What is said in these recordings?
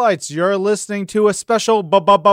Marvelites. You're listening to a special bonus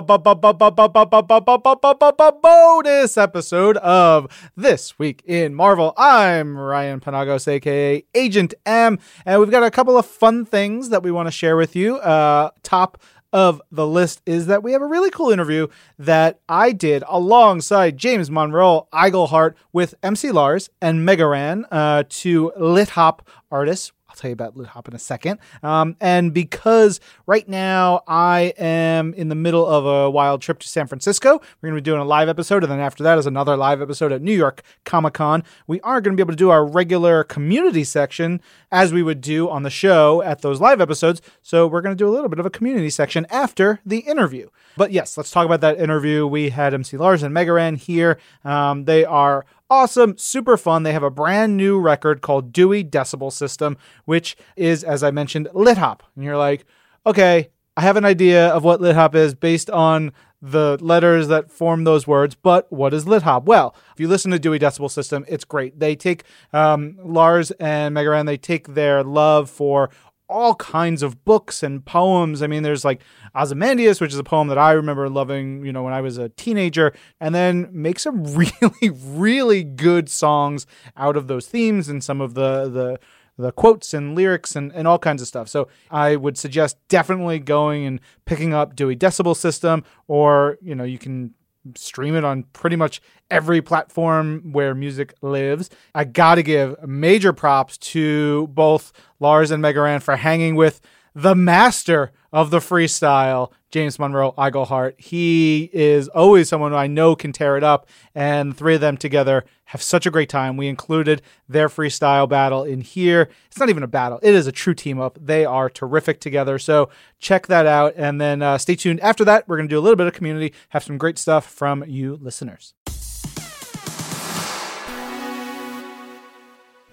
episode of This Week in Marvel. I'm Ryan Penagos, aka Agent M, and we've got a couple of fun things that we want to share with you. Uh, top of the list is that we have a really cool interview that I did alongside James Monroe Iglehart with MC Lars and Mega Ran, uh, two lit hop artists tell you about Lit Hop in a second. Um, and because right now I am in the middle of a wild trip to San Francisco, we're going to be doing a live episode. And then after that is another live episode at New York Comic Con. We aren't going to be able to do our regular community section as we would do on the show at those live episodes. So we're going to do a little bit of a community section after the interview. But yes, let's talk about that interview. We had MC Lars and Mega Ran here. Um, they are awesome, super fun. They have a brand new record called Dewey Decibel System, which is, as I mentioned, lit hop. And you're like, okay, I have an idea of what lit hop is based on the letters that form those words, but what is lit hop? Well, if you listen to Dewey Decibel System, it's great. They take um, Lars and Mega Ran, they take their love for all kinds of books and poems. I mean, there's like Ozymandias, which is a poem that I remember loving, you know, when I was a teenager, and then make some really, really good songs out of those themes and some of the the the quotes and lyrics and, and all kinds of stuff. So I would suggest definitely going and picking up Dewey Decibel System, or you know, you can stream it on pretty much every platform where music lives. I got to give major props to both Lars and Mega Ran for hanging with the master of the freestyle, James Monroe Iglehart. He is always someone I know can tear it up, and the three of them together have such a great time. We included their freestyle battle in here. It's not even a battle, it is a true team up. They are terrific together. So check that out, and then uh, stay tuned. After that, we're going to do a little bit of community, have some great stuff from you listeners.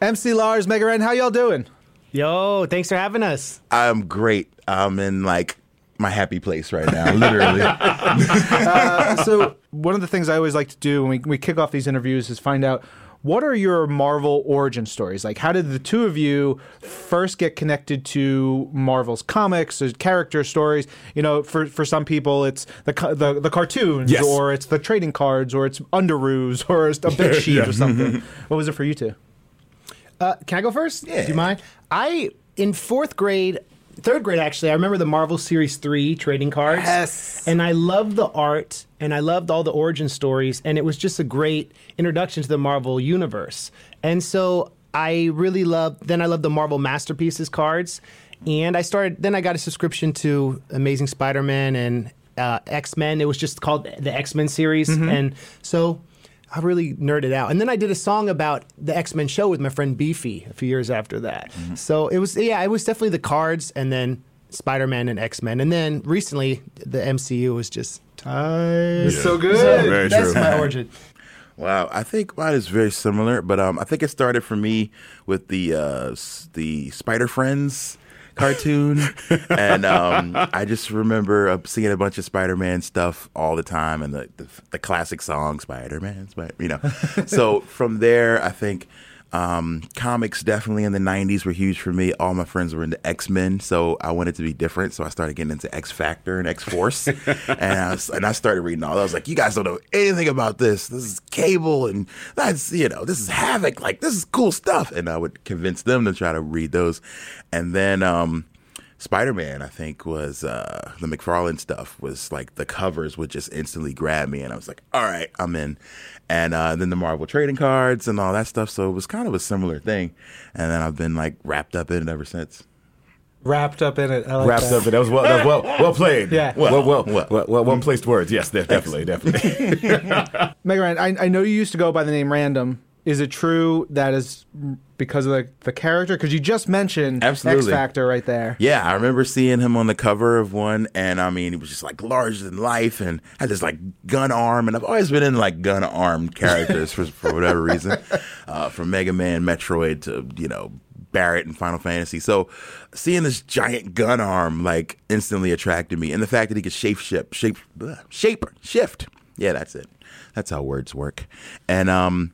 MC Lars, Mega Ran, how y'all doing? Yo, thanks for having us. I'm great. I'm in like my happy place right now, literally. uh, so one of the things I always like to do when we, we kick off these interviews is find out what are your Marvel origin stories? Like, how did the two of you first get connected to Marvel's comics, or character stories? You know, for, for some people, it's the the, the cartoons, yes. or it's the trading cards, or it's Underoos, or it's a bed sheet, yeah. or something. what was it for you two? Uh, can I go first? Yeah. Do you mind? I in fourth grade, third grade actually. I remember the Marvel Series three trading cards. Yes. And I loved the art, and I loved all the origin stories, and it was just a great introduction to the Marvel universe. And so I really loved. Then I loved the Marvel Masterpieces cards, and I started. Then I got a subscription to Amazing Spider-Man and uh, X Men. It was just called the X Men series, mm-hmm. and so I really nerded out. And then I did a song about the X Men show with my friend Beefy a few years after that. Mm-hmm. So it was, yeah, it was definitely the cards and then Spider Man and X Men. And then recently, the MCU was just tight. Yeah. So good. So Very that's true. my origin. Wow, I think mine is very similar, but um, I think it started for me with the uh, the Spider Friends cartoon, and um, I just remember uh, seeing a bunch of Spider-Man stuff all the time, and the the, the classic song Spider, you know. so from there, I think. Um, comics definitely in the 90s were huge for me. All my friends were into X Men, so I wanted to be different. So I started getting into X Factor and X Force, and, I was, and I started reading all. that. I was like, "You guys don't know anything about this. This is Cable, and that's you know, this is Havoc. Like this is cool stuff." And I would convince them to try to read those, and then um, Spider Man, I think, was uh, the McFarlane stuff was like the covers would just instantly grab me, and I was like, all right, I'm in. And uh, then the Marvel trading cards and all that stuff. So it was kind of a similar thing. And then I've been like wrapped up in it ever since. Wrapped up in it. Like wrapped that. up in it. That was well, that was well, well played. Yeah. Well, well, well, well, well, well placed words. Yes, definitely, definitely. Mega Ran, I, I know you used to go by the name Random is it true that is because of the, the character? Because you just mentioned Absolutely. X Factor right there. Yeah, I remember seeing him on the cover of one, and I mean, he was just like larger than life and had this like gun arm. And I've always been in like gun armed characters for, for whatever reason, uh, from Mega Man, Metroid to, you know, Barret and Final Fantasy. So seeing this giant gun arm like instantly attracted me. And the fact that he could shape shift, shape, shape, shift. Yeah, that's it. That's how words work. And, um,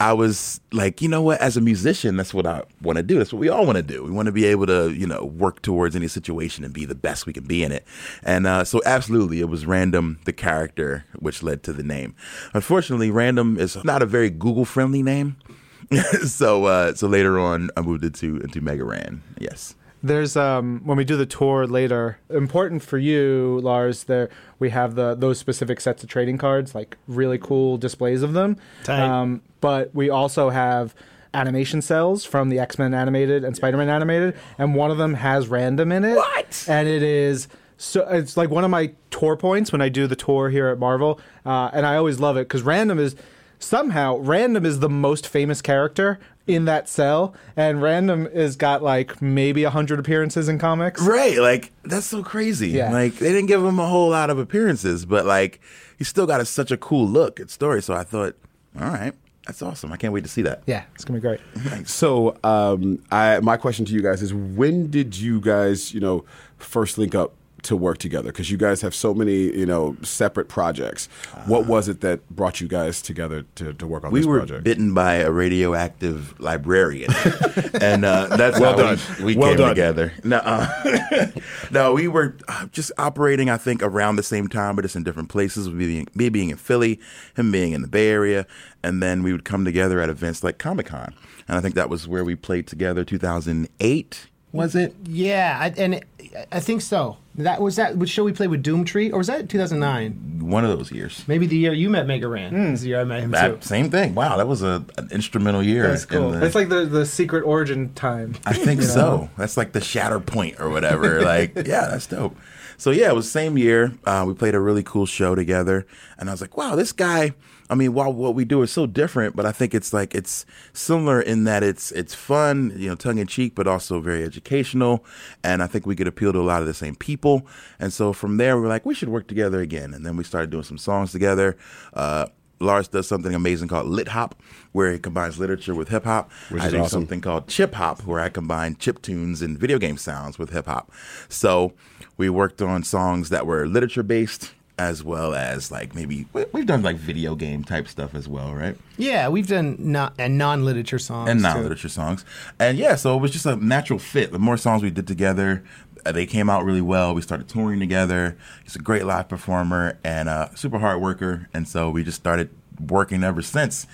I was like, you know what? As a musician, that's what I want to do. That's what we all want to do. We want to be able to, you know, work towards any situation and be the best we can be in it. And uh, so, absolutely, it was Random, the character, which led to the name. Unfortunately, Random is not a very Google friendly name. so, uh, so later on, I moved it to into Mega Ran. Yes. There's um when we do the tour later, important for you, Lars. There we have the those specific sets of trading cards, like really cool displays of them. Um, but we also have animation cells from the X Men animated and Spider Man animated, and one of them has random in it. What? And it is so it's like one of my tour points when I do the tour here at Marvel, uh, and I always love it because random is somehow random is the most famous character in that cell, and random is got like maybe a hundred appearances in comics. Right, like that's so crazy. Yeah. Like they didn't give him a whole lot of appearances, but like he still got a, such a cool look at story. So I thought, all right, that's awesome. I can't wait to see that. Yeah, it's gonna be great. So, um, I my question to you guys is: When did you guys, you know, first link up to work together? Because you guys have so many, you know, separate projects. what was it that brought you guys together to, to work on We this were project? bitten by a radioactive librarian, and uh, that's Well how done. we, we Well came done. together. No, uh, no, we were uh, just operating. I think around the same time, but just in different places. Me being, me being in Philly, him being in the Bay Area, and then we would come together at events like Comic Con, and I think that was where we played together. 2008 was it? Yeah, I, and it, I think so. That was that. Which show we played with Doomtree, or was that 2009? One of those years. Maybe the year you met Mega Ran. Hmm. Is the year I met him too. Same thing. Wow, that was a, an instrumental year. That's cool. the- It's like the the secret origin time. I think so. That's like the shatter point or whatever. like, yeah, that's dope. So yeah, it was same year. Uh, we played a really cool show together, and I was like, wow, this guy. I mean, while what we do is so different, but I think it's like it's similar in that it's it's fun, you know, tongue in cheek, but also very educational. And I think we could appeal to a lot of the same people. And so from there, we are like, we should work together again. And then we started doing some songs together. Uh, Lars does something amazing called Lit Hop, where he combines literature with hip hop. I do awesome. something called Chip Hop, where I combine chip tunes and video game sounds with hip hop. So we worked on songs that were literature based, as well as like maybe we- we've done like video game type stuff as well, right? Yeah, we've done not and non-literature songs and non-literature songs. And yeah, so it was just a natural fit. The more songs we did together, uh, they came out really well. We started touring together. He's a great live performer and a super hard worker. And so we just started working ever since.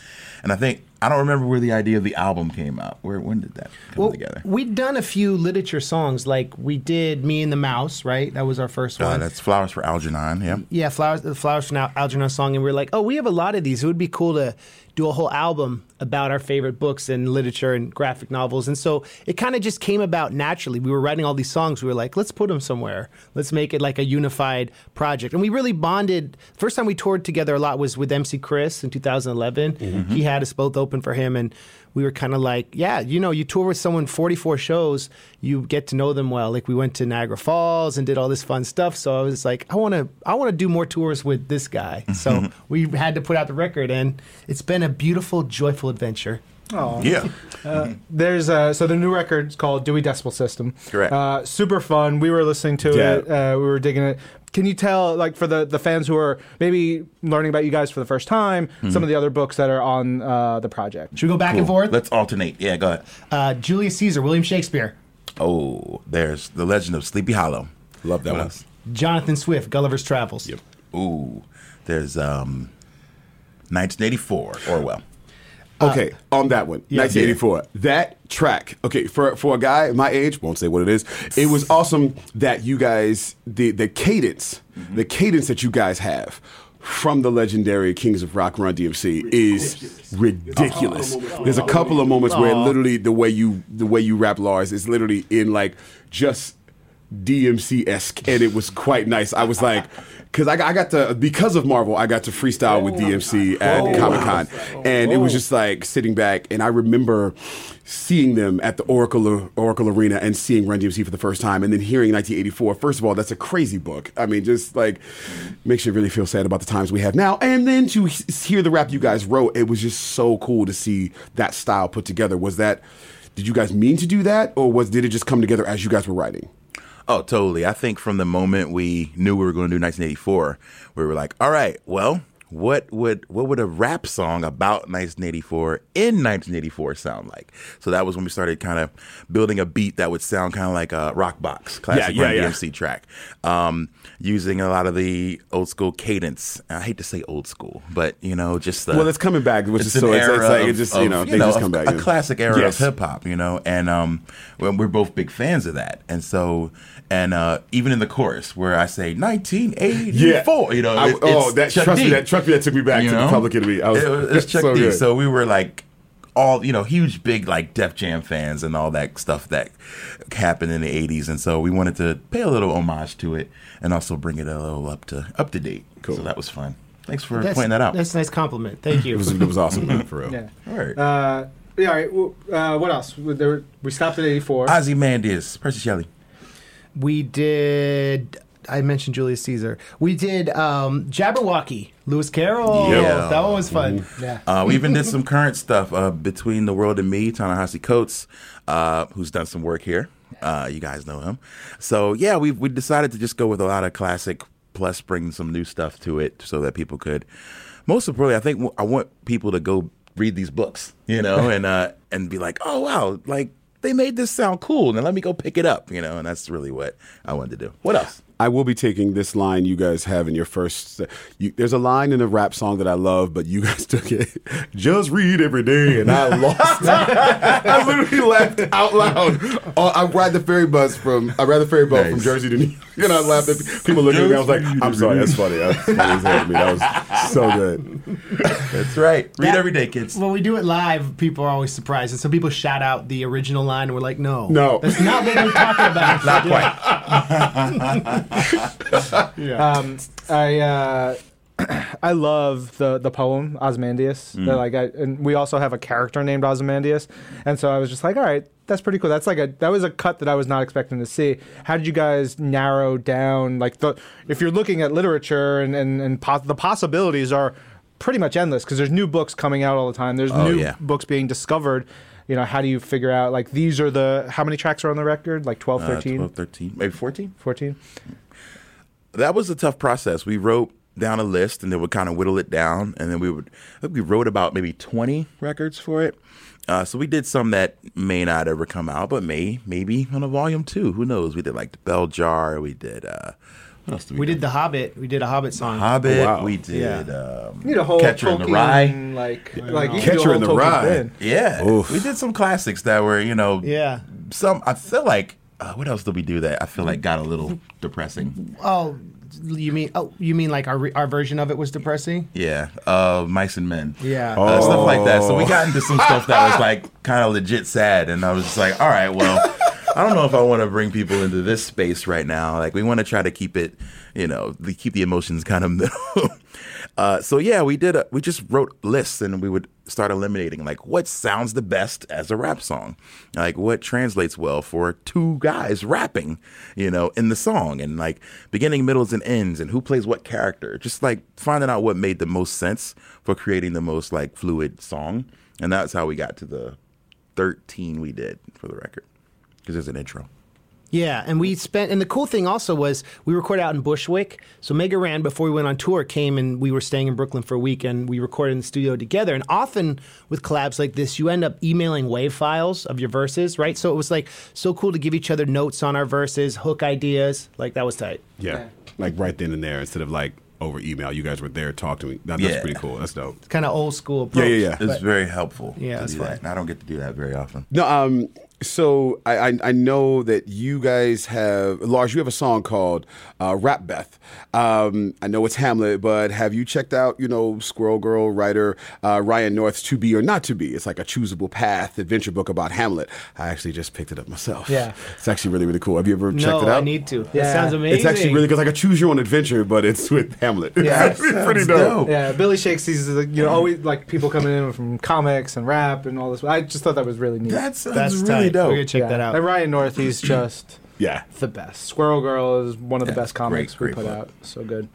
And I think I don't remember where the idea of the album came out. Where when did that come Well, together? we'd done a few literature songs, like we did "Me and the Mouse," right? That was our first Uh, one. that's Flowers for Algernon. Yeah. yeah, flowers, the flowers Al- Algernon song, and we are like, oh, we have a lot of these. It would be cool to do a whole album about our favorite books and literature and graphic novels. And so it kind of just came about naturally. We were writing all these songs. We were like, let's put them somewhere. Let's make it like a unified project. And we really bonded. First time we toured together a lot was with MC Chris in 2011. Mm-hmm. He had us both open for him, and we were kind of like, yeah, you know, you tour with someone 44 shows, you get to know them well. Like we went to Niagara Falls and did all this fun stuff. So I was like, I want to, I want to do more tours with this guy. So we had to put out the record, and it's been a beautiful, joyful adventure. Oh, Yeah. There's uh, so the new record's called Dewey Decibel System. Correct. Uh, super fun. We were listening to Yeah. it. Uh, we were digging it. Can you tell, like, for the, the fans who are maybe learning about you guys for the first time, some of the other books that are on uh, the project? Should we go back and forth? Let's alternate. Yeah, go ahead. Uh, Julius Caesar, William Shakespeare, Oh, there's the Legend of Sleepy Hollow. Love that What one. else? Jonathan Swift, Gulliver's Travels. Yep. Ooh, there's um, 1984 Orwell. Uh, okay, on that one, 1984. That track. Okay, for for a guy my age, won't say what it is. It was awesome that you guys the the cadence, mm-hmm. the cadence that you guys have from the legendary Kings of Rock Run DMC is ridiculous. There's a couple of moments where literally the way you the way you rap Lars is literally in like just DMC esque, and it was quite nice. I was like, because I, got- I got to because of Marvel, I got to freestyle with oh, DMC at oh, Comic Con, and it was oh. just like sitting back, and I remember seeing them at the Oracle Oracle Arena and seeing Run DMC for the first time, and then hearing 1984. First of all, that's a crazy book. I mean, just like makes you really feel sad about the times we have now, and then to hear the rap you guys wrote, it was just so cool to see that style put together. Was that? Did you guys mean to do that, or was did it just come together as you guys were writing? Oh, totally. I think from the moment we knew we were going to do 1984, we were like, all right, well, what would what would a rap song about 1984 in 1984 sound like? So that was when we started kind of building a beat that would sound kind of like a rock box classic Yeah, yeah, yeah. Track, um, using a lot of the old school cadence. I hate to say old school, but you know, just the, Well, it's coming back, which is so an it's, it's era like it of- just you of, know just of come back. A classic era Yes. of hip hop, you know, and um, we're, both big fans of that, and so and uh, even in the chorus where I say 1984, you know, I- oh, that trust me, that trust me, that took me back You to know? the Public Enemy. I was, it was, it's Chuck so D. good. So we were like all you know, huge, big like Def Jam fans and all that stuff that happened in the '80s, and so we wanted to pay a little homage to it and also bring it a little up to up to date. Cool. So that was fun. Thanks for That's, pointing that out. That's a nice compliment. Thank it you. was it was awesome, man, for real. Yeah. All right. Uh, yeah. All right. Well, uh, what else? We- There, we stopped at eighty four. Ozzy Ozymandias, Percy Shelley. We did. I mentioned Julius Caesar. We did um, Jabberwocky, Lewis Carroll. Yeah. That one was fun. yeah. Uh, we even did some current stuff uh, between the world and me. Ta-Nehisi Coates, uh, who's done some work here. Uh, you guys know him. So yeah, we we decided to just go with a lot of classic, plus bring some new stuff to it, so that people could. Most importantly, I think I want people to go read these books, you know, and uh, and be like, oh wow, like they made this sound cool, and let me go pick it up, you know, and that's really what I wanted to do. What else? I will be taking this line you guys have in your first. You, there's a line in a rap song that I love, but you guys took it. Just read every day, and I lost. it. I literally laughed out loud. Oh, I ride the ferry bus from. I ride the ferry boat from Jersey to New York, and I laughed at people looking at me. I was like, "I'm sorry, that's funny. That's funny as hell to me. That was so good." That's right. Read That- every day, kids. When we do it live, people are always surprised, and some people shout out the original line, and we're like, "No, No. that's not what we're talking about." Not quite. Um, I uh, I love the the poem Ozymandias. Mm. That, like, I, and we also have a character named Ozymandias, and so I was just like, all right, that's pretty cool. That's like a that was a cut that I was not expecting to see. How did you guys narrow down like the if you're looking at literature and and and pos- the possibilities are pretty much endless because there's new books coming out all the time. There's Oh, new yeah. books being discovered. You know, how do you figure out like these are the how many tracks are on the record? Like 12, Uh, 13, 12, 13, maybe 14. 14? that was a tough process. We wrote down a list and then would kind of whittle it down, and then we would. I think we wrote about maybe twenty records for it. Uh, so we did some that may not ever come out, but may maybe on a volume two. Who knows? We did like the Bell Jar. We did. Uh, what else did we, We did the Hobbit. We did a Hobbit song. Hobbit. Oh, wow. We did. Um, You need a whole Catcher in the Rye. like like Catcher a in whole the Tolkien Rye. bin. Yeah, Oof. we did some classics that were you know. Yeah. Some I feel like. Uh, what else did we do that I feel like got a little depressing? Oh, you mean? Oh, you mean like our our version of it was depressing? Yeah, uh, Mice and Men. Yeah. Oh. uh, stuff like that. So we got into some stuff that was like kind of legit sad, and I was just like, all right, well, I don't know if I want to bring people into this space right now. Like we want to try to keep it, you know, keep the emotions kind of middle. uh, so yeah, we did. A, we just wrote lists, and we would start eliminating like what sounds the best as a rap song, like what translates well for two guys rapping, you know, in the song, and like beginning, middles, and ends, and who plays what character. Just like finding out what made the most sense for creating the most like fluid song, and that's how we got to the thirteen we did for the record because there's an intro. Yeah, and we spent, and the cool thing also was we recorded out in Bushwick. So Mega Ran, before we went on tour, came and we were staying in Brooklyn for a week, and we recorded in the studio together. And often with collabs like this, you end up emailing wave files of your verses, right? So it was like so cool to give each other notes on our verses, hook ideas. Like that was tight. Yeah, like right then and there, instead of like over email. You guys were there, talk to me. That, that's Yeah. pretty cool. That's dope. It's Kind of old school Yeah, approach. yeah, yeah. It's very helpful. Yeah, to that's do fine. that. And I don't get to do that very often. No, um, so I, I I know that you guys have Lars. You have a song called uh, "Rap Beth." Um, I know it's Hamlet, but have you checked out you know Squirrel Girl writer uh, Ryan North's "To Be or Not to Be"? It's like a choosable path adventure book about Hamlet. I actually just picked it up myself. Yeah. it's actually really really cool. Have you ever checked No, it out? I need to. Yeah. That sounds amazing. It's actually really good. Like a choose your own adventure, but it's with Hamlet. Yeah, it's pretty dope. dope. Yeah, Billy Shakes these you know always like people coming in from comics and rap and all this. I just thought that was really neat. That sounds That's really tight. Dope. We're gonna check Yeah. that out. And Ryan North, he's just Yeah. the best. Squirrel Girl is one of the Yeah, best comics great, we great put book. out. So good.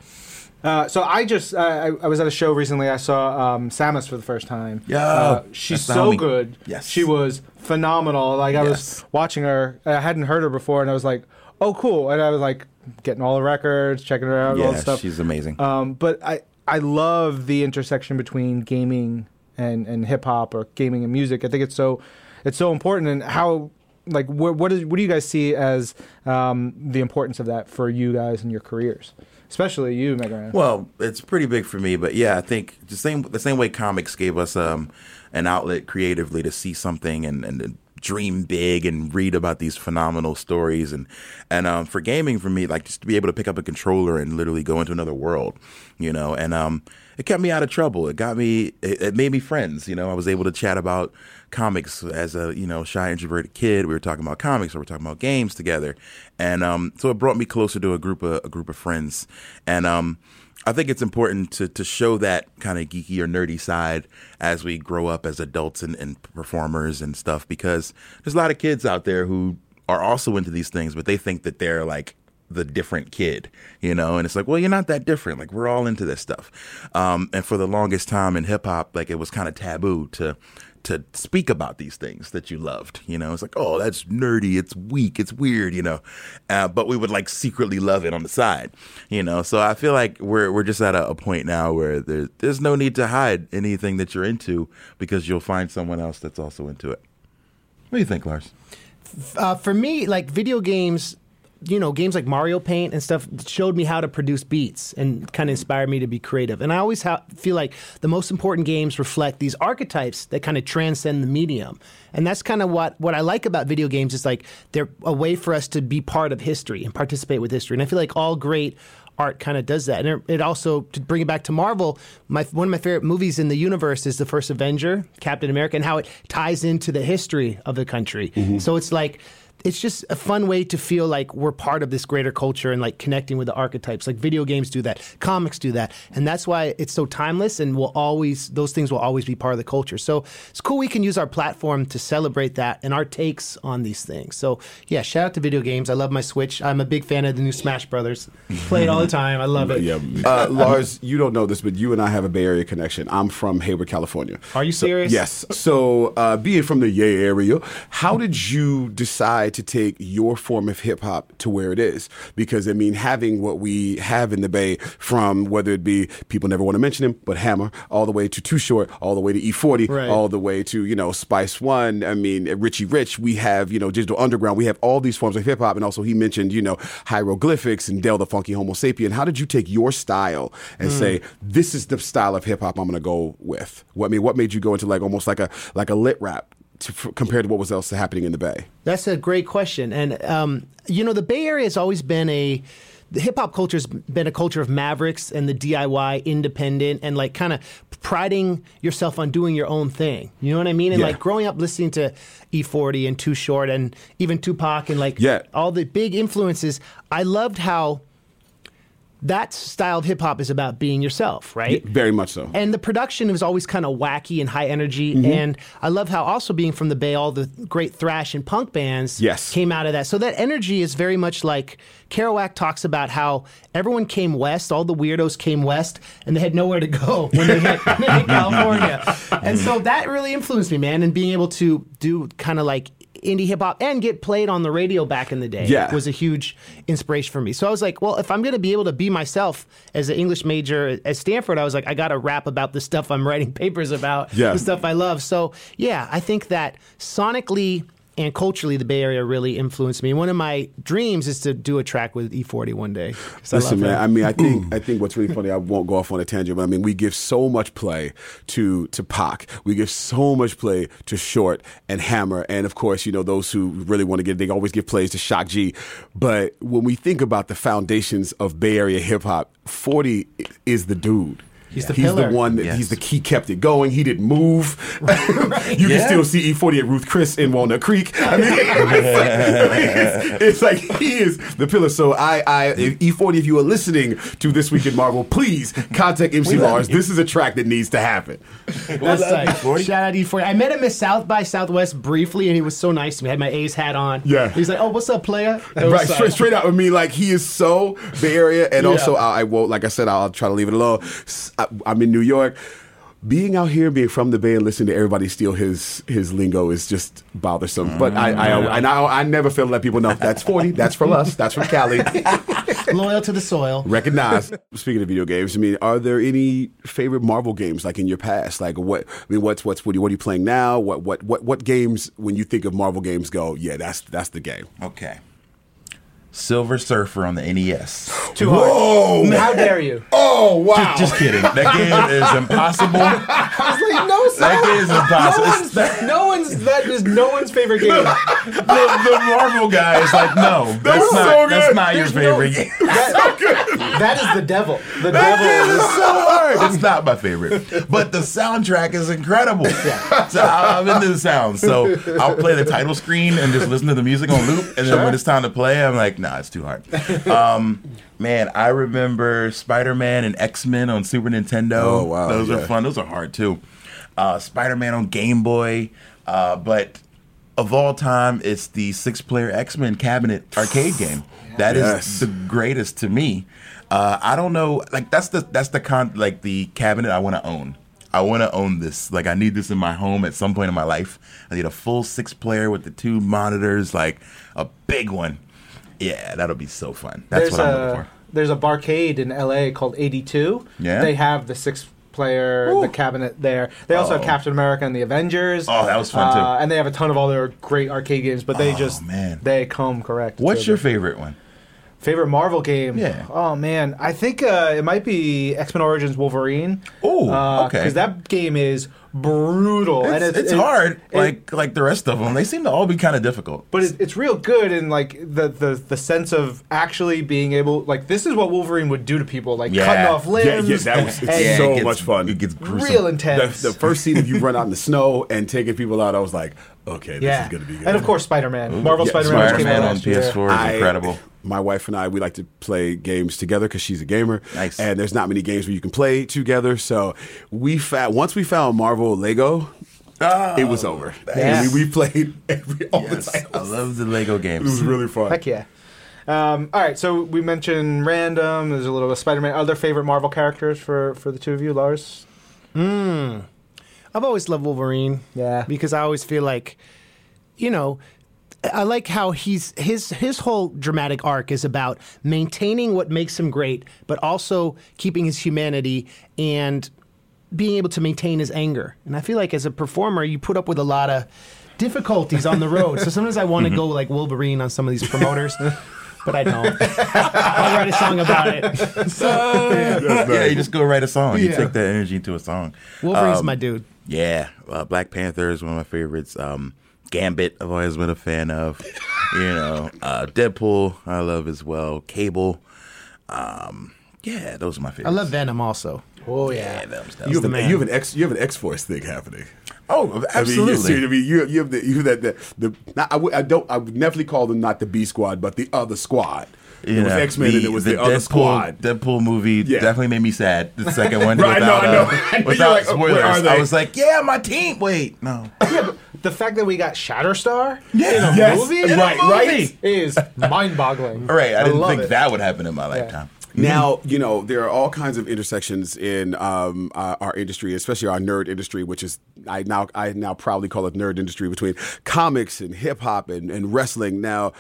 Uh, so I just I, I was at a show recently. I saw um, Sammus for the first time. Yo, uh, she's that's the so homie. good. Yes. she was phenomenal. Like I was watching her. I hadn't heard her before, and I was like, "Oh, cool!" And I was like getting all the records, checking her out, and all Yeah, the stuff. she's amazing. Um, but I I love the intersection between gaming and and hip hop or gaming and music. I think it's so it's so important and how like what what, is, what do you guys see as um, the importance of that for you guys and your careers, especially you, Megan? Well, it's pretty big for me, but yeah, I think the same the same way comics gave us um, an outlet creatively to see something and, and dream big and read about these phenomenal stories. And and um, for gaming for me like just to be able to pick up a controller and literally go into another world you know and um, it kept me out of trouble. It got me it, it made me friends you know. I was able to chat about comics as a you know shy introverted kid. We were talking about comics or we were talking about games together. And um, so it brought me closer to a group of a group of friends. And um, I think it's important to to show that kind of geeky or nerdy side as we grow up as adults and, and performers and stuff because there's a lot of kids out there who are also into these things, but they think that they're like the different kid, you know, and it's like, well, you're not that different. Like we're all into this stuff. Um, and for the longest time in hip hop, like it was kind of taboo to to speak about these things that you loved. You know, it's like, oh, that's nerdy, it's weak, it's weird. You know, uh, but we would like secretly love it on the side. You know, so I feel like we're we're just at a, a point now where there, there's no need to hide anything that you're into because you'll find someone else that's also into it. What do you think, Lars? Uh, for me, like video games you know, games like Mario Paint and stuff showed me how to produce beats and kind of inspired me to be creative. And I always ha- feel like the most important games reflect these archetypes that kind of transcend the medium. And that's kind of what, what I like about video games is like they're a way for us to be part of history and participate with history. And I feel like all great art kind of does that. And it, also, to bring it back to Marvel, my, one of my favorite movies in the universe is The First Avenger, Captain America, and how it ties into the history of the country. Mm-hmm. So it's like, it's just a fun way to feel like we're part of this greater culture and like connecting with the archetypes. Like video games do that, comics do that, and that's why it's so timeless and will always those things will always be part of the culture. So it's cool we can use our platform to celebrate that and our takes on these things. So yeah, shout out to video games. I love my Switch. I'm a big fan of the new Smash Brothers. Play it all the time. I love it. Yeah, uh, Lars, you don't know this, but you and I have a Bay Area connection. I'm from Hayward, California. Are you serious? So, yes. So uh, being from the Yay area, how did you decide? To take your form of hip hop to where it is. Because, I mean, having what we have in the Bay from whether it be people never want to mention him, but Hammer, all the way to Too Short, all the way to E40, right. all the way to, you know, Spice One, I mean, Richie Rich, we have, you know, Digital Underground, we have all these forms of hip hop. And also, he mentioned, you know, hieroglyphics and Del the Funky Homo Sapien. How did you take your style and mm. say, this is the style of hip hop I'm going to go with? What I mean, what made you go into like almost like a like a lit rap to, compared to what was else happening in the Bay? That's a great question, and um, you know, the Bay Area has always been a the hip hop culture has been a culture of mavericks and the DIY, independent, and like kind of priding yourself on doing your own thing. You know what I mean? And yeah. like growing up listening to E40 and Too Short and even Tupac and like yeah. all the big influences, I loved how that style of hip hop is about being yourself, right? Yeah, very much so. And the production was always kind of wacky and high energy. Mm-hmm. And I love how also being from the Bay, all the great thrash and punk bands yes. came out of that. So that energy is very much like Kerouac talks about how everyone came west, all the weirdos came west, and they had nowhere to go when they hit, California. And so that really influenced me, man, and being able to do kind of like indie hip hop and get played on the radio back in the day yeah. was a huge inspiration for me. So I was like, well, if I'm going to be able to be myself as an English major at Stanford, I was like, I got to rap about the stuff I'm writing papers about, yeah. the stuff I love. So yeah, I think that sonically and culturally, the Bay Area really influenced me. One of my dreams is to do a track with E40 one day. Listen, I man. I mean, I think I think what's really funny. I won't go off on a tangent, but I mean, we give so much play to to Pac. We give so much play to Short and Hammer, and of course, you know those who really want to get. They always give plays to Shock G. But when we think about the foundations of Bay Area hip hop, 40 is the dude. He's the he's pillar. the one that yes. he's the key kept it going. He didn't move. right. you yeah. can still see E40 at Ruth Chris in Walnut Creek. I mean, it's, like, it's, like, he is the pillar. So I, I if E40, if you are listening to this week in Marvel, please contact MC Lars. This is a track that needs to happen. That's uh, like, shout out to E40. I met him at South by Southwest briefly, and he was so nice to me. I had my A's hat on. Yeah, he's like, "Oh, what's up, player?" Right, straight, straight out with me. Like he is so Bay Area, and yeah. also I, I won't. Like I said, I'll try to leave it alone. I, am in New York. Being out here, being from the Bay, and listening to everybody steal his his lingo is just bothersome. Mm, but I, I, I, I, I never fail to let people know that's forty. That's from us. That's from Cali. Loyal to the soil. Recognize. Speaking of video games, I mean, are there any favorite Marvel games like in your past? Like what? I mean, what's what's what are you, what are you playing now? What what what what games when you think of Marvel games go? Yeah, that's that's the game. Okay. Silver Surfer on the NES. Too hard. How dare you? Oh wow! Just kidding. That game is impossible. I was like, no, That game is impossible. No It's- one's, no one's that is no one's favorite game. the, the Marvel guy is like, no, that's was not so that's good. not your There's no- favorite game. That, that is the devil. The devil It is is so hard. It's not my favorite, but the soundtrack is incredible. So I- I'm into the sound. So I'll play the title screen and just listen to the music on loop, and then when it's time to play, I'm like, nah, it's too hard. Um, man, I remember Spider-Man and X-Men on Super Nintendo. Oh, wow, those yeah. are fun. Those are hard too. Uh, Spider-Man on Game Boy, uh, but of all time, it's the six-player X-Men cabinet arcade game. That is Yes. the greatest to me. Uh, I don't know, like that's the that's the con like the cabinet I want to own. I want to own this. Like I need this in my home at some point in my life. I need a full six player with the two monitors, like a big one. Yeah, that'll be so fun. That's there's what I'm looking for. there's a barcade in LA called 82. Yeah? They have the six player Ooh. the cabinet there. They also have Oh. Captain America and the Avengers. Oh, that was fun, too. Uh, and they have a ton of other great arcade games, but they Oh, just man. they come correct. What's your favorite one? favorite Marvel game? Yeah. Oh man, I think uh, it might be X Men Origins Wolverine. Ooh, okay. Because that game is brutal It's, and it's, it- hard, it- like like the rest of them. They seem to all be kind of difficult. but it, it's real good in like the, the the sense of actually being able like this is what Wolverine would do to people like Yeah. cutting off limbs. yeah, yeah that was it's and so it gets- much fun. It gets gruesome. real the, intense. the first scene of you run out in the snow and taking people out, I was like, okay, this yeah, is gonna be good. and of course Spider Man, Marvel Yeah, Spider Man, which came out on. PS4 is I- incredible. My wife and I, we like to play games together because she's a gamer. Nice. And there's not many games where you can play together. So we found once we found Marvel Lego, it was over. Yes. And we, we played every all Yes, the I love the Lego games. It was really fun. Heck yeah. Um, all right, so we mentioned random. There's a little bit of Spider Man. Other favorite Marvel characters for for the two of you, Lars? I've always loved Wolverine. Yeah. Because I always feel like, you know, I like how he's his his whole dramatic arc is about maintaining what makes him great, but also keeping his humanity and being able to maintain his anger. And I feel like as a performer, you put up with a lot of difficulties on the road. so sometimes I want to go like Wolverine on some of these promoters. But I don't. I'll write a song about it. yeah, you just go write a song. You Yeah. take that energy into a song. Wolverine's Um, my dude. Yeah, uh, Black Panther is one of my favorites. Um, Gambit, I've always been a fan of. you know, uh, Deadpool, I love as well. Cable, um, yeah, those are my favorites. I love Venom also. Oh yeah, them's You have, the an, man. you have an X. You have an X Force thing happening. Oh, I mean, you, absolutely. see, I mean, you, you have the you have that the, the not, I, would, don't I would definitely call them not the B squad, but the other squad. You it was know, X Men and it was the, other Deadpool, squad. Deadpool movie Yeah. definitely made me sad. The second one, Right, I know, without, I know. uh, I know. You're without like, oh, spoilers. I was like, "Yeah, my team." Wait, no. the fact that we got Shatterstar Yeah. in a Yes. movie, In a Right, right. is mind-boggling. All right, I didn't think it. that would happen in my lifetime. Now, you know, there are all kinds of intersections in um, uh, our industry, especially our nerd industry, which is I now I now proudly call it nerd industry between comics and hip hop and, and wrestling. Now,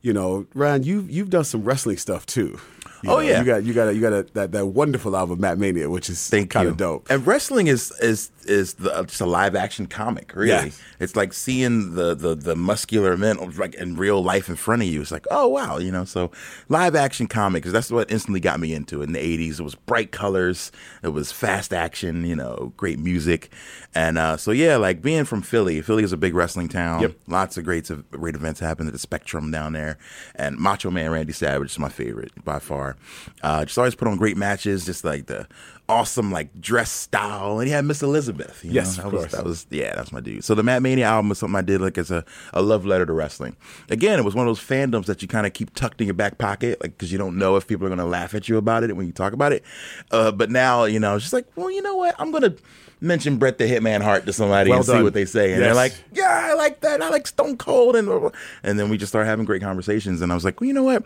you know, Ryan, you've you've done some wrestling stuff too. You Oh, know, yeah. you got you got a, you got a, that that wonderful album, Mat Mania, which is kind of dope. And wrestling is is is the, uh, just a live action comic. Really, Yes. it's like seeing the, the the muscular men like in real life in front of you. It's like, oh wow, you know. So live action comics. That's what instantly got me into. it In the '80s, it was bright colors. It was fast action. You know, great music. And uh, so yeah, like being from Philly. Philly is a big wrestling town. Yep. Lots of great great events happen at the Spectrum down there. And Macho Man Randy Savage is my favorite by far. Uh, just always put on great matches. Just like the awesome like dress style, and he had Miss Elizabeth. You Yes, know? of that was, course. that was yeah, that's my dude. So the Mat Mania album was something I did like as a, a love letter to wrestling. Again, it was one of those fandoms that you kind of keep tucked in your back pocket, like because you don't know if people are going to laugh at you about it when you talk about it. Uh, but now you know, it's just like, well, you know what, I'm gonna mention Bret the Hitman Hart to somebody Well and see what they say, and they're like, yeah, I like that. I like Stone Cold, and and then we just start having great conversations. And I was like, well, you know what.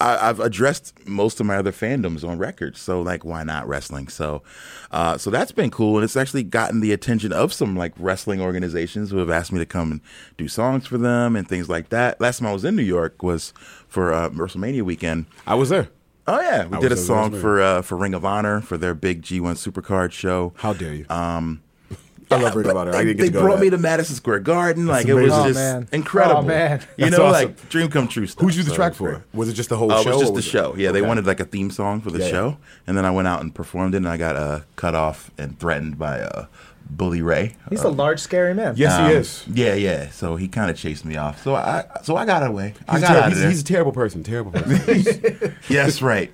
I, I've addressed most of my other fandoms on record. So like, why not wrestling? So, uh, so that's been cool, and it's actually gotten the attention of some like wrestling organizations who have asked me to come and do songs for them and things like that. Last time I was in New York was for uh, WrestleMania weekend. I was there. Oh yeah, we I did a was- I was song for uh, for Ring of Honor for their big G1 Supercard show. How dare you? Um, I love Ring of but Honor. They, I didn't get they to go brought to me to Madison Square Garden. like it was. Oh, just man. incredible. Oh, man. You That's know, awesome. like dream come true stuff. Who'd you do the So track it's for? Was it just the whole Oh, show? it was just the was show. Yeah, they Okay. wanted like a theme song for the Yeah, yeah. show, and then I went out and performed it, and I got uh, cut off and threatened by uh, Bully Ray. He's Uh, a large, scary man. Yes, um, he is. Yeah, yeah. So he kind of chased me off. So I, so I got away. I He's, got ter- out of he's, there. he's a terrible person. Terrible person. yes, right.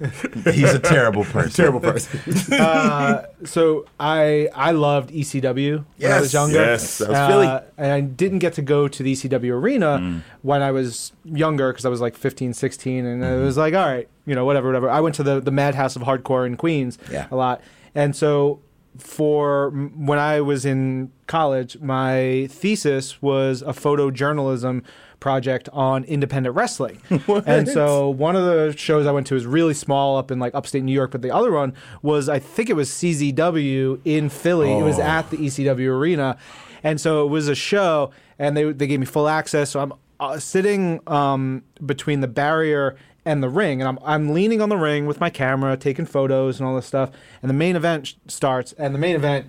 He's a terrible person. terrible person. uh, so I I loved ECW when I was Yes, younger. yes. That was Philly. Uh, and I didn't get to go to the ECW arena Mm. when I was younger because I was like 15, 16, and Mm-hmm. it was like, all right, you know, whatever, whatever. I went to the the Madhouse of Hardcore in Queens Yeah. a lot, and so for m- when I was in college, my thesis was a photojournalism project on independent wrestling. and so one of the shows I went to was really small up in like upstate New York, but the other one was I think it was CZW in Philly. It was Oh. at the ECW arena. And so it was a show and they they gave me full access. So I'm uh, sitting um, between the barrier and the ring, and I'm I'm leaning on the ring with my camera, taking photos and all this stuff. And the main event sh- starts, and the main event.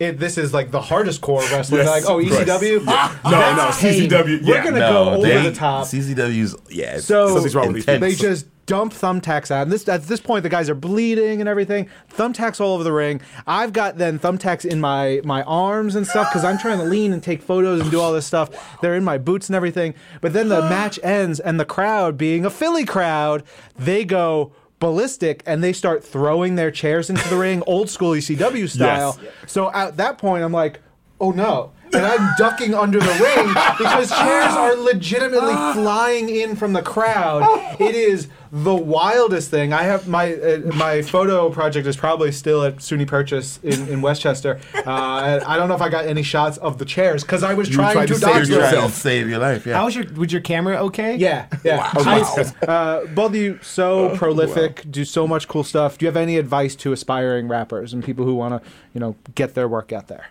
It, this is like the hardest core wrestling. Yes, like, oh, of course. ECW? No, That's no, tame. CZW, We're yeah. going to No, go over they- the top. CZW's yeah. it's- So Something's wrong with these they just dump thumbtacks out. And this at this point, the guys are bleeding and everything. Thumbtacks all over the ring. I've got then thumbtacks in my my arms and stuff because I'm trying to lean and take photos and do all this stuff. They're in my boots and everything. But then the match ends, and the crowd, being a Philly crowd, they go ballistic and they start throwing their chairs into the ring, old school ECW style. So at that point, I'm like, oh no. And I'm ducking under the ring because chairs are legitimately flying in from the crowd. It is the wildest thing. I have my uh, my photo project is probably still at SUNY Purchase in, in Westchester. Uh, and I don't know if I got any shots of the chairs because I was You trying tried to to dodge save You're them. yourself. save your life. Yeah. How was your was your camera okay? Yeah, yeah. I- uh, both of you so prolific, do so much cool stuff. Do you have any advice to aspiring rappers and people who want to, you know, get their work out there?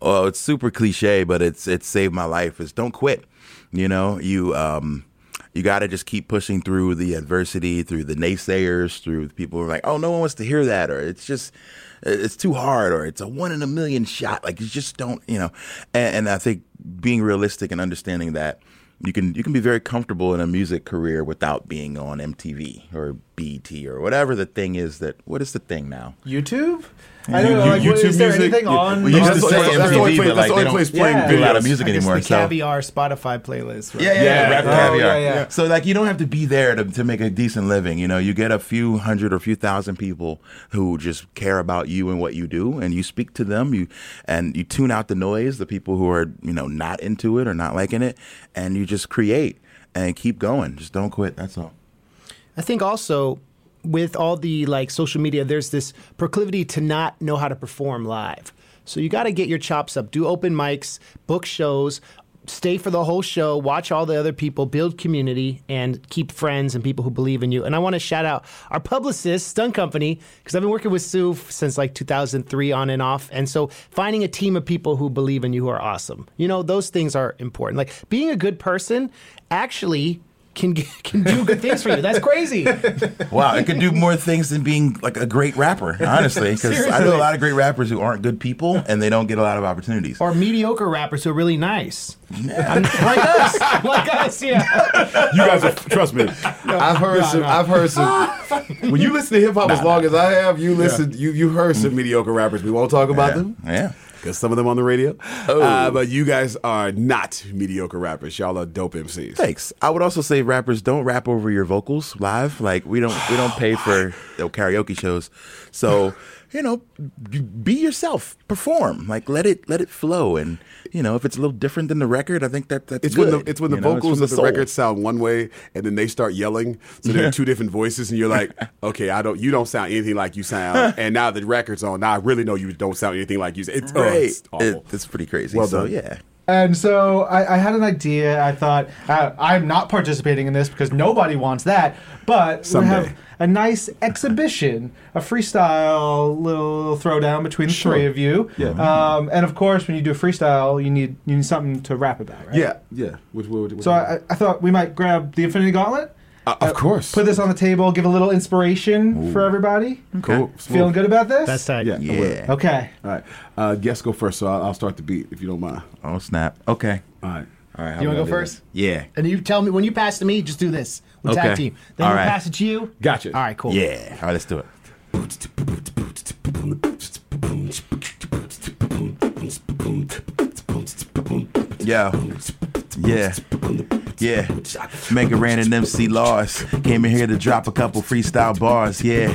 Well, it's super cliche, but it's it's saved my life. Is don't quit. You know, you um, you got to just keep pushing through the adversity, through the naysayers, through the people who are like, oh, no one wants to hear that, or it's just it's too hard, or it's a one in a million shot. Like you just don't, you know. And, and I think being realistic and understanding that you can you can be very comfortable in a music career without being on MTV or BET or whatever the thing is. That what is the thing now? YouTube? I don't know. Like, what- YouTube is there music? anything Yeah. on? We used on to the- say that's, that's the only MTV, place, but, that's the like, only they place don't- playing Yeah. Do a lot of music I guess anymore. the so caviar Spotify playlist. Right? Yeah, yeah, Yeah. rap Oh, caviar. yeah, yeah. So like you don't have to be there to, to make a decent living. You know, you get a few hundred or a few thousand people who just care about you and what you do, and you speak to them. You and you tune out the noise, the people who are you know not into it or not liking it, and you just create and keep going. Just don't quit. That's all. I think also with all the like social media, there's this proclivity to not know how to perform live. So you got to get your chops up, do open mics, book shows, stay for the whole show, watch all the other people, build community, and keep friends and people who believe in you. And I want to shout out our publicist, Stunt Company, because I've been working with Sue since like 2003 on and off. And so finding a team of people who believe in you who are awesome, you know, those things are important. Like being a good person actually can can do good things for you. That's crazy. Wow, it could do more things than being like a great rapper, honestly. Because I know a lot of great rappers who aren't good people and they don't get a lot of opportunities. Or mediocre rappers who are really nice. I'm- like us. Like us, yeah. You guys, are, trust me. I've heard some. I've heard some. when you listen to hip hop as long as I have, you listen. You you heard some mediocre rappers. We won't talk about yeah. them yeah. Because some of them on the radio. Uh, but you guys are not mediocre rappers. Y'all are dope MCs. Thanks. I would also say rappers don't rap over your vocals live. Like we don't we don't pay for karaoke shows. So, you know, be yourself, perform. Like let it let it flow and you know, if it's a little different than the record, I think that that's It's good. when the it's when the know, vocals of the soul. record sound one way, and then they start yelling. So there are two different voices, and you're like, okay, I don't. You don't sound anything like you sound. and now the record's on. Now I really know you don't sound anything like you. It's, oh, Right. it's awful. It- it's pretty crazy. Well so done. yeah. And so I, I had an idea. I thought uh, I'm not participating in this because nobody wants that. But we have a nice exhibition, a freestyle little throwdown between the Sure. three of you. Yeah. Um, and of course, when you do freestyle, you need you need something to rap about, right? Yeah, yeah. Which, which, which, So I, I thought we might grab the Infinity Gauntlet. Uh, of course. Put this on the table. Give a little inspiration for everybody. cool. Feeling good about this? That's tight. Yeah. Yeah. Okay. All right. Uh, guests go first, so I'll, I'll start the beat if you don't mind. Oh snap. Okay. All right. All right. how You we want to go first? this? Yeah. And you tell me when you pass to me, just do this. We'll Okay. tag team. Then All we'll right. pass it to you. Gotcha. All right, cool. Yeah. All right. Let's do it. Yo. Yeah. Yeah. Mega Ran and MC Lars. Came in here to drop a couple freestyle bars. Yeah.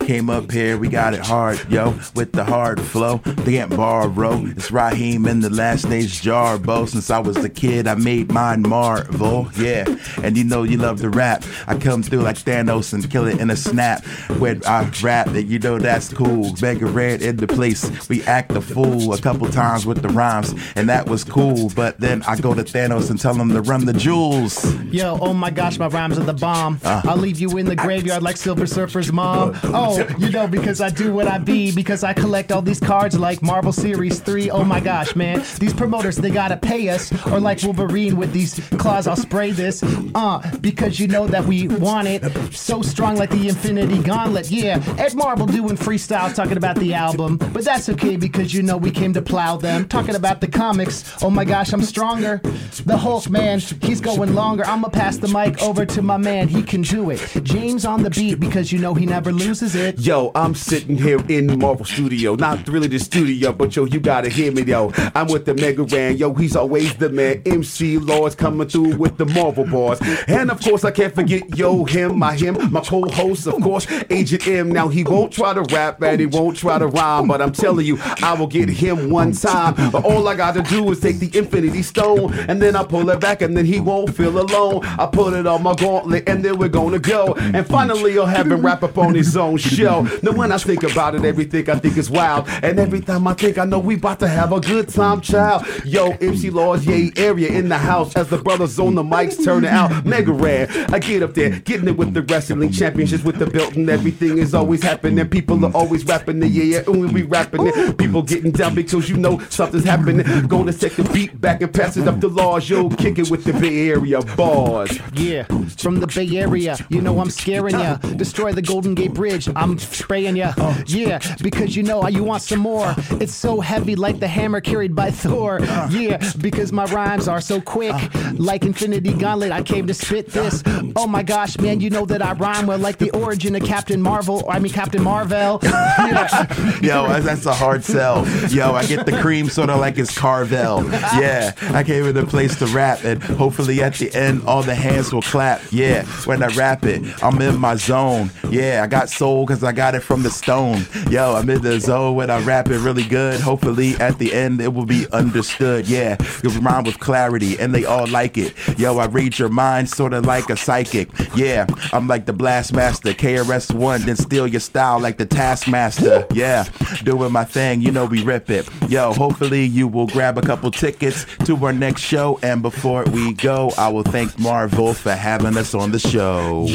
Came up here, we got it hard, yo. With the hard flow. They can't borrow. It's Raheem in the last stage Jarbo. Since I was a kid, I made mine Marvel. Yeah. And you know you love the rap. I come through like Thanos and kill it in a snap. When I rap, and you know that's cool. Mega Ran in the place. We act a fool a couple times with the rhymes, and that was cool. But then I go to Thanos and tell him to run the jewels. Yo, oh my gosh, my rhymes are the bomb. I'll leave you in the graveyard like Silver Surfer's mom. Oh, you know, because I do what I be, because I collect all these cards like Marvel Series 3. Oh my gosh, man. These promoters, they gotta pay us. Or like Wolverine with these claws, I'll spray this. Uh, because you know that we want it. So strong like the Infinity Gauntlet. Yeah, Ed Marvel doing freestyle talking about the album. But that's okay because you know we came to plow them. Talking about the comics. Oh my gosh, I'm stronger. The Hulk, man, he's going longer. I'ma pass the mic over to my man, he can do it. James on the beat because you know he never loses it. Yo, I'm sitting here in Marvel studio. Not really the studio, but yo, you gotta hear me, yo. I'm with the Mega Ran, yo, he's always the man. MC Lars coming through with the Marvel bars. And of course, I can't forget, yo, him, my him, my co host, of course, Agent M. Now, he won't try to rap and he won't try to rhyme, but I'm telling you, I will get him one time. But all I gotta do is take the Infinity Stone, and then I pull it back, and then he won't feel alone. I put it on my gauntlet, and then we're gonna go. And finally, you'll have him rap up on his own show. Now, when I think about it, everything I think is wild. And every time I think, I know we about to have a good time, child. Yo, MC Lars, yay, area in the house as the brothers on the mics turn it out. Mega Ran, I get up there, getting it with the wrestling championships with the belt, and everything is always happening. People are always rapping it, yeah, yeah, we rapping it, people getting down because you know something's happening. Gonna take the beat back and pass it up to Lars, yo, kick it with the Bay Area bars. Yeah, from the Bay Area, you know I'm scaring ya. Destroy the Golden Gate Bridge, I'm spraying ya. Yeah, because you know you want some more. It's so heavy like the hammer carried by Thor. Yeah, because my rhymes are so quick. Like Infinity Gauntlet, I came to spit this. Oh my gosh, man, you know that I rhyme well like the origin of Captain Marvel, I mean Captain Marvel. Yeah. Yo, that's- that's a hard sell. Yo, I get the cream sort of like it's Carvel. Yeah, I came in a place to rap, and hopefully at the end, all the hands will clap. Yeah, when I rap it, I'm in my zone. Yeah, I got soul because I got it from the stone. Yo, I'm in the zone when I rap it really good. Hopefully at the end, it will be understood. Yeah, you rhyme with clarity, and they all like it. Yo, I read your mind sort of like a psychic. Yeah, I'm like the blast master, KRS-One, then steal your style like the taskmaster. Yeah, doing my thing, you know we rip it. Yo, hopefully you will grab a couple tickets to our next show. And before we go, I will thank Marvel for having us on the show.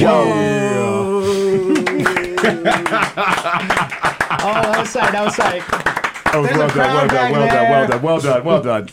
Oh, that was sight, that was sight. Oh, There's well done, well done, well done, well done, well done, well done.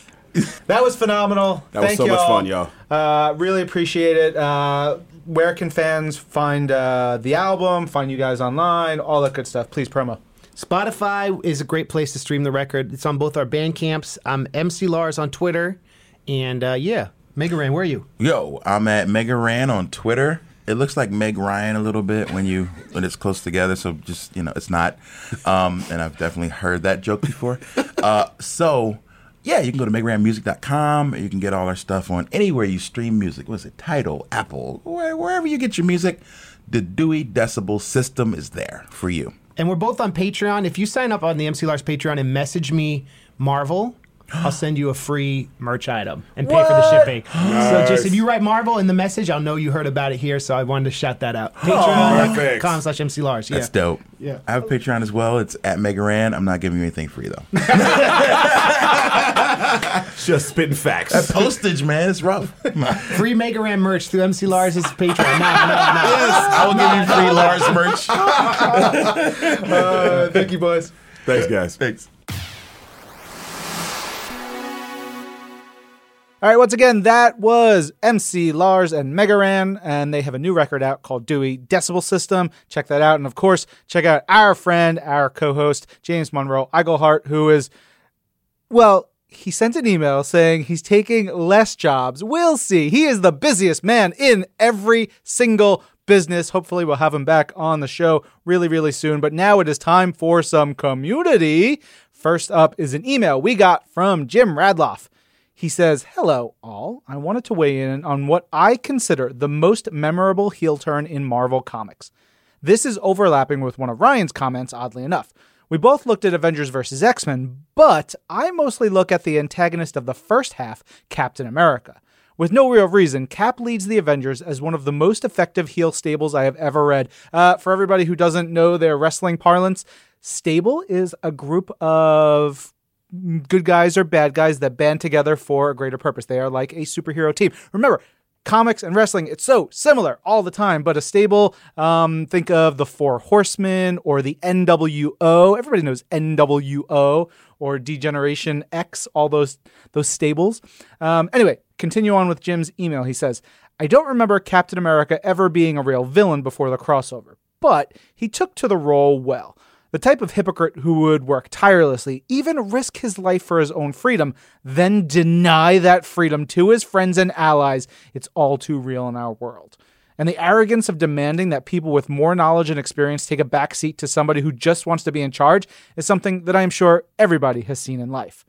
That was phenomenal. That was Thank so much y'all. fun, y'all. Uh, really appreciate it. Uh, where can fans find uh, the album, find you guys online, all that good stuff? Please promo. Spotify is a great place to stream the record. It's on both our Bandcamps. I'm MC Lars on Twitter. And uh, yeah, Mega Ran, where are you? Yo, I'm at Mega Ran on Twitter. It looks like Meg Ryan a little bit when you when it's close together, so just you know it's not. Um, and I've definitely heard that joke before. Uh, so yeah, you can go to megaranmusic.com. You can get all our stuff on anywhere you stream music. What's it? Tidal, Apple, where, wherever you get your music. The Dewey Decibel System is there for you. And we're both on Patreon. If you sign up on the MC Lars Patreon and message me Marvel, I'll send you a free merch item and pay for the shipping. So just if you write Marvel in the message, I'll know you heard about it here. So I wanted to shout that out. Patreon.com slash MC Lars. Yeah. That's dope. Yeah. I have a Patreon as well. It's at Mega Ran. I'm not giving you anything free though. Just spitting facts. Postage, man, it's rough. Free Mega Ran merch through MC Lars' Patreon. No, no, no. I will give you free Lars merch. Uh, thank you, boys. Thanks, guys. Thanks. All right, once again, that was MC Lars and Mega Ran, and they have a new record out called Dewey Decibel System. Check that out. And of course, check out our friend, our co host, James Monroe Iglehart, who is, well, he sent an email saying he's taking less jobs. We'll see. He is the busiest man in every single business. Hopefully, we'll have him back on the show really, really soon. But now it is time for some community. First up is an email we got from Jim Radloff. He says, Hello, all. I wanted to weigh in on what I consider the most memorable heel turn in Marvel Comics. This is overlapping with one of Ryan's comments, oddly enough. We both looked at Avengers vs. X Men, but I mostly look at the antagonist of the first half, Captain America. With no real reason, Cap leads the Avengers as one of the most effective heel stables I have ever read. Uh, for everybody who doesn't know their wrestling parlance, stable is a group of good guys or bad guys that band together for a greater purpose. They are like a superhero team. Remember, comics and wrestling, it's so similar all the time, but a stable, um, think of the Four Horsemen or the NWO. Everybody knows NWO or Degeneration X, all those those stables. Um, anyway, continue on with Jim's email. He says, I don't remember Captain America ever being a real villain before the crossover, but he took to the role well. The type of hypocrite who would work tirelessly, even risk his life for his own freedom, then deny that freedom to his friends and allies. It's all too real in our world. And the arrogance of demanding that people with more knowledge and experience take a backseat to somebody who just wants to be in charge is something that I am sure everybody has seen in life.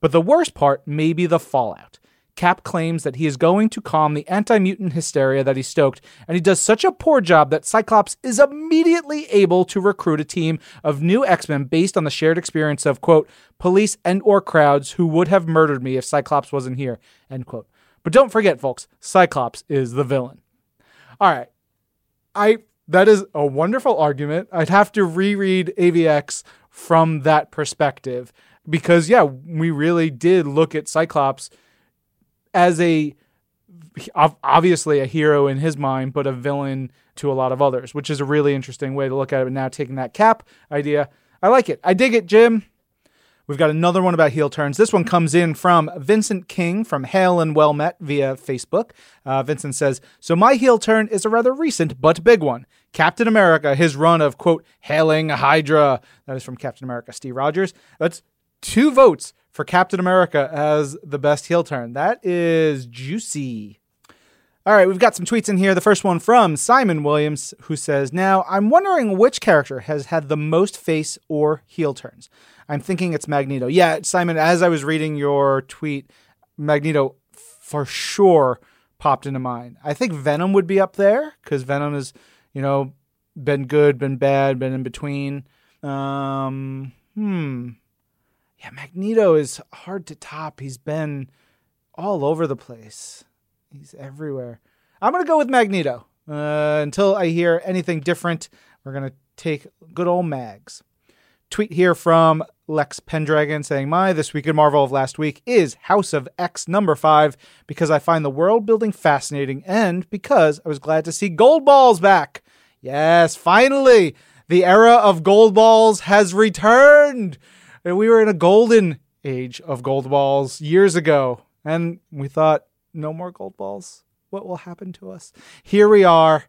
But the worst part may be the fallout. Cap claims that he is going to calm the anti mutant hysteria that he stoked, and he does such a poor job that Cyclops is immediately able to recruit a team of new X Men based on the shared experience of, quote, police and or crowds who would have murdered me if Cyclops wasn't here, end quote. But don't forget, folks, Cyclops is the villain. All right. I that is a wonderful argument. I'd have to reread AVX from that perspective because yeah, we really did look at Cyclops as a obviously a hero in his mind, but a villain to a lot of others, which is a really interesting way to look at it. And now taking that cap idea, I like it. I dig it, Jim. We've got another one about heel turns. This one comes in from Vincent King from Hail and Well Met via Facebook. Uh, Vincent says, So my heel turn is a rather recent but big one. Captain America, his run of, quote, hailing Hydra. That is from Captain America, Steve Rogers. That's two votes for Captain America as the best heel turn. That is juicy. All right, we've got some tweets in here. The first one from Simon Williams, who says, Now, I'm wondering which character has had the most face or heel turns. I'm thinking it's Magneto. Yeah, Simon, as I was reading your tweet, Magneto for sure popped into mind. I think Venom would be up there because Venom has, you know, been good, been bad, been in between. Um, hmm. Yeah, Magneto is hard to top. He's been all over the place. He's everywhere. I'm to go with Magneto. Uh, until I hear anything different, we're to take good old Mags. Tweet here from Lex Pendragon saying, My This Week in Marvel of last week is House of X number five because I find the world building fascinating and because I was glad to see Goldballs back. Yes, finally, the era of Goldballs has returned. We were in a golden age of Goldballs years ago, and we thought, no more Goldballs. What will happen to us? Here we are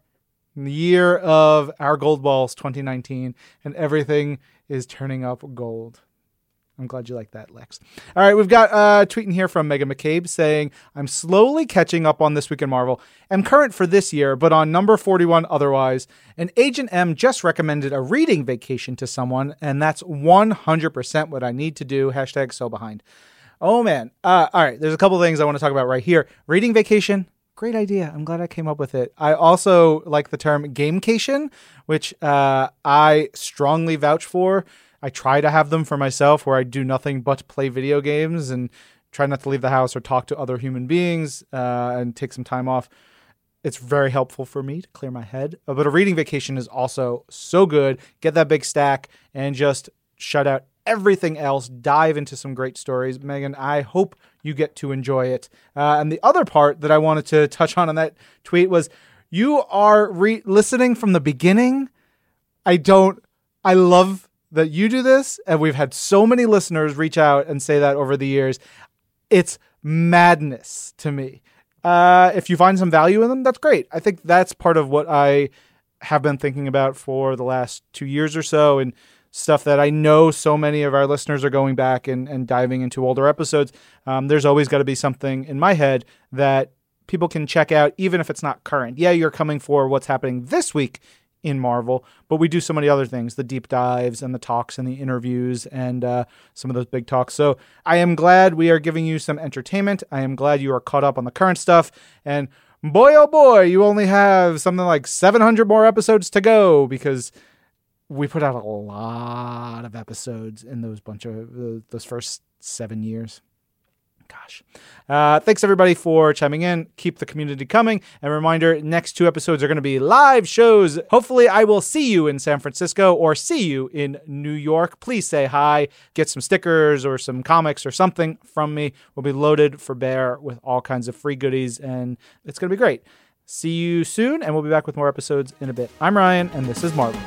in the year of our Goldballs 2019, and everything is turning up gold. I'm glad you like that, Lex. All right, we've got uh, tweeting here from Megan McCabe saying, I'm slowly catching up on This Week in Marvel. I'm current for this year, but on number 41 otherwise. And Agent M just recommended a reading vacation to someone, and that's 100% what I need to do. Hashtag so behind. Oh, man. Uh, all right, there's a couple things I want to talk about right here. Reading vacation, great idea. I'm glad I came up with it. I also like the term gamecation, which uh, I strongly vouch for. I try to have them for myself where I do nothing but play video games and try not to leave the house or talk to other human beings uh, and take some time off. It's very helpful for me to clear my head. Uh, but a reading vacation is also so good. Get that big stack and just shut out everything else, dive into some great stories. Megan, I hope you get to enjoy it. Uh, and the other part that I wanted to touch on in that tweet was you are re- listening from the beginning. I don't, I love that you do this. And we've had so many listeners reach out and say that over the years. It's madness to me. Uh, if you find some value in them, that's great. I think that's part of what I have been thinking about for the last two years or so and stuff that I know so many of our listeners are going back and, and diving into older episodes. Um, there's always got to be something in my head that people can check out, even if it's not current. Yeah, you're coming for what's happening this week in Marvel, but we do so many other things the deep dives and the talks and the interviews and uh, some of those big talks. So I am glad we are giving you some entertainment. I am glad you are caught up on the current stuff. And boy, oh boy, you only have something like 700 more episodes to go because we put out a lot of episodes in those bunch of uh, those first seven years. Gosh. Uh, thanks everybody for chiming in. Keep the community coming. And reminder next two episodes are going to be live shows. Hopefully, I will see you in San Francisco or see you in New York. Please say hi, get some stickers or some comics or something from me. We'll be loaded for bear with all kinds of free goodies, and it's going to be great. See you soon, and we'll be back with more episodes in a bit. I'm Ryan, and this is Marvel.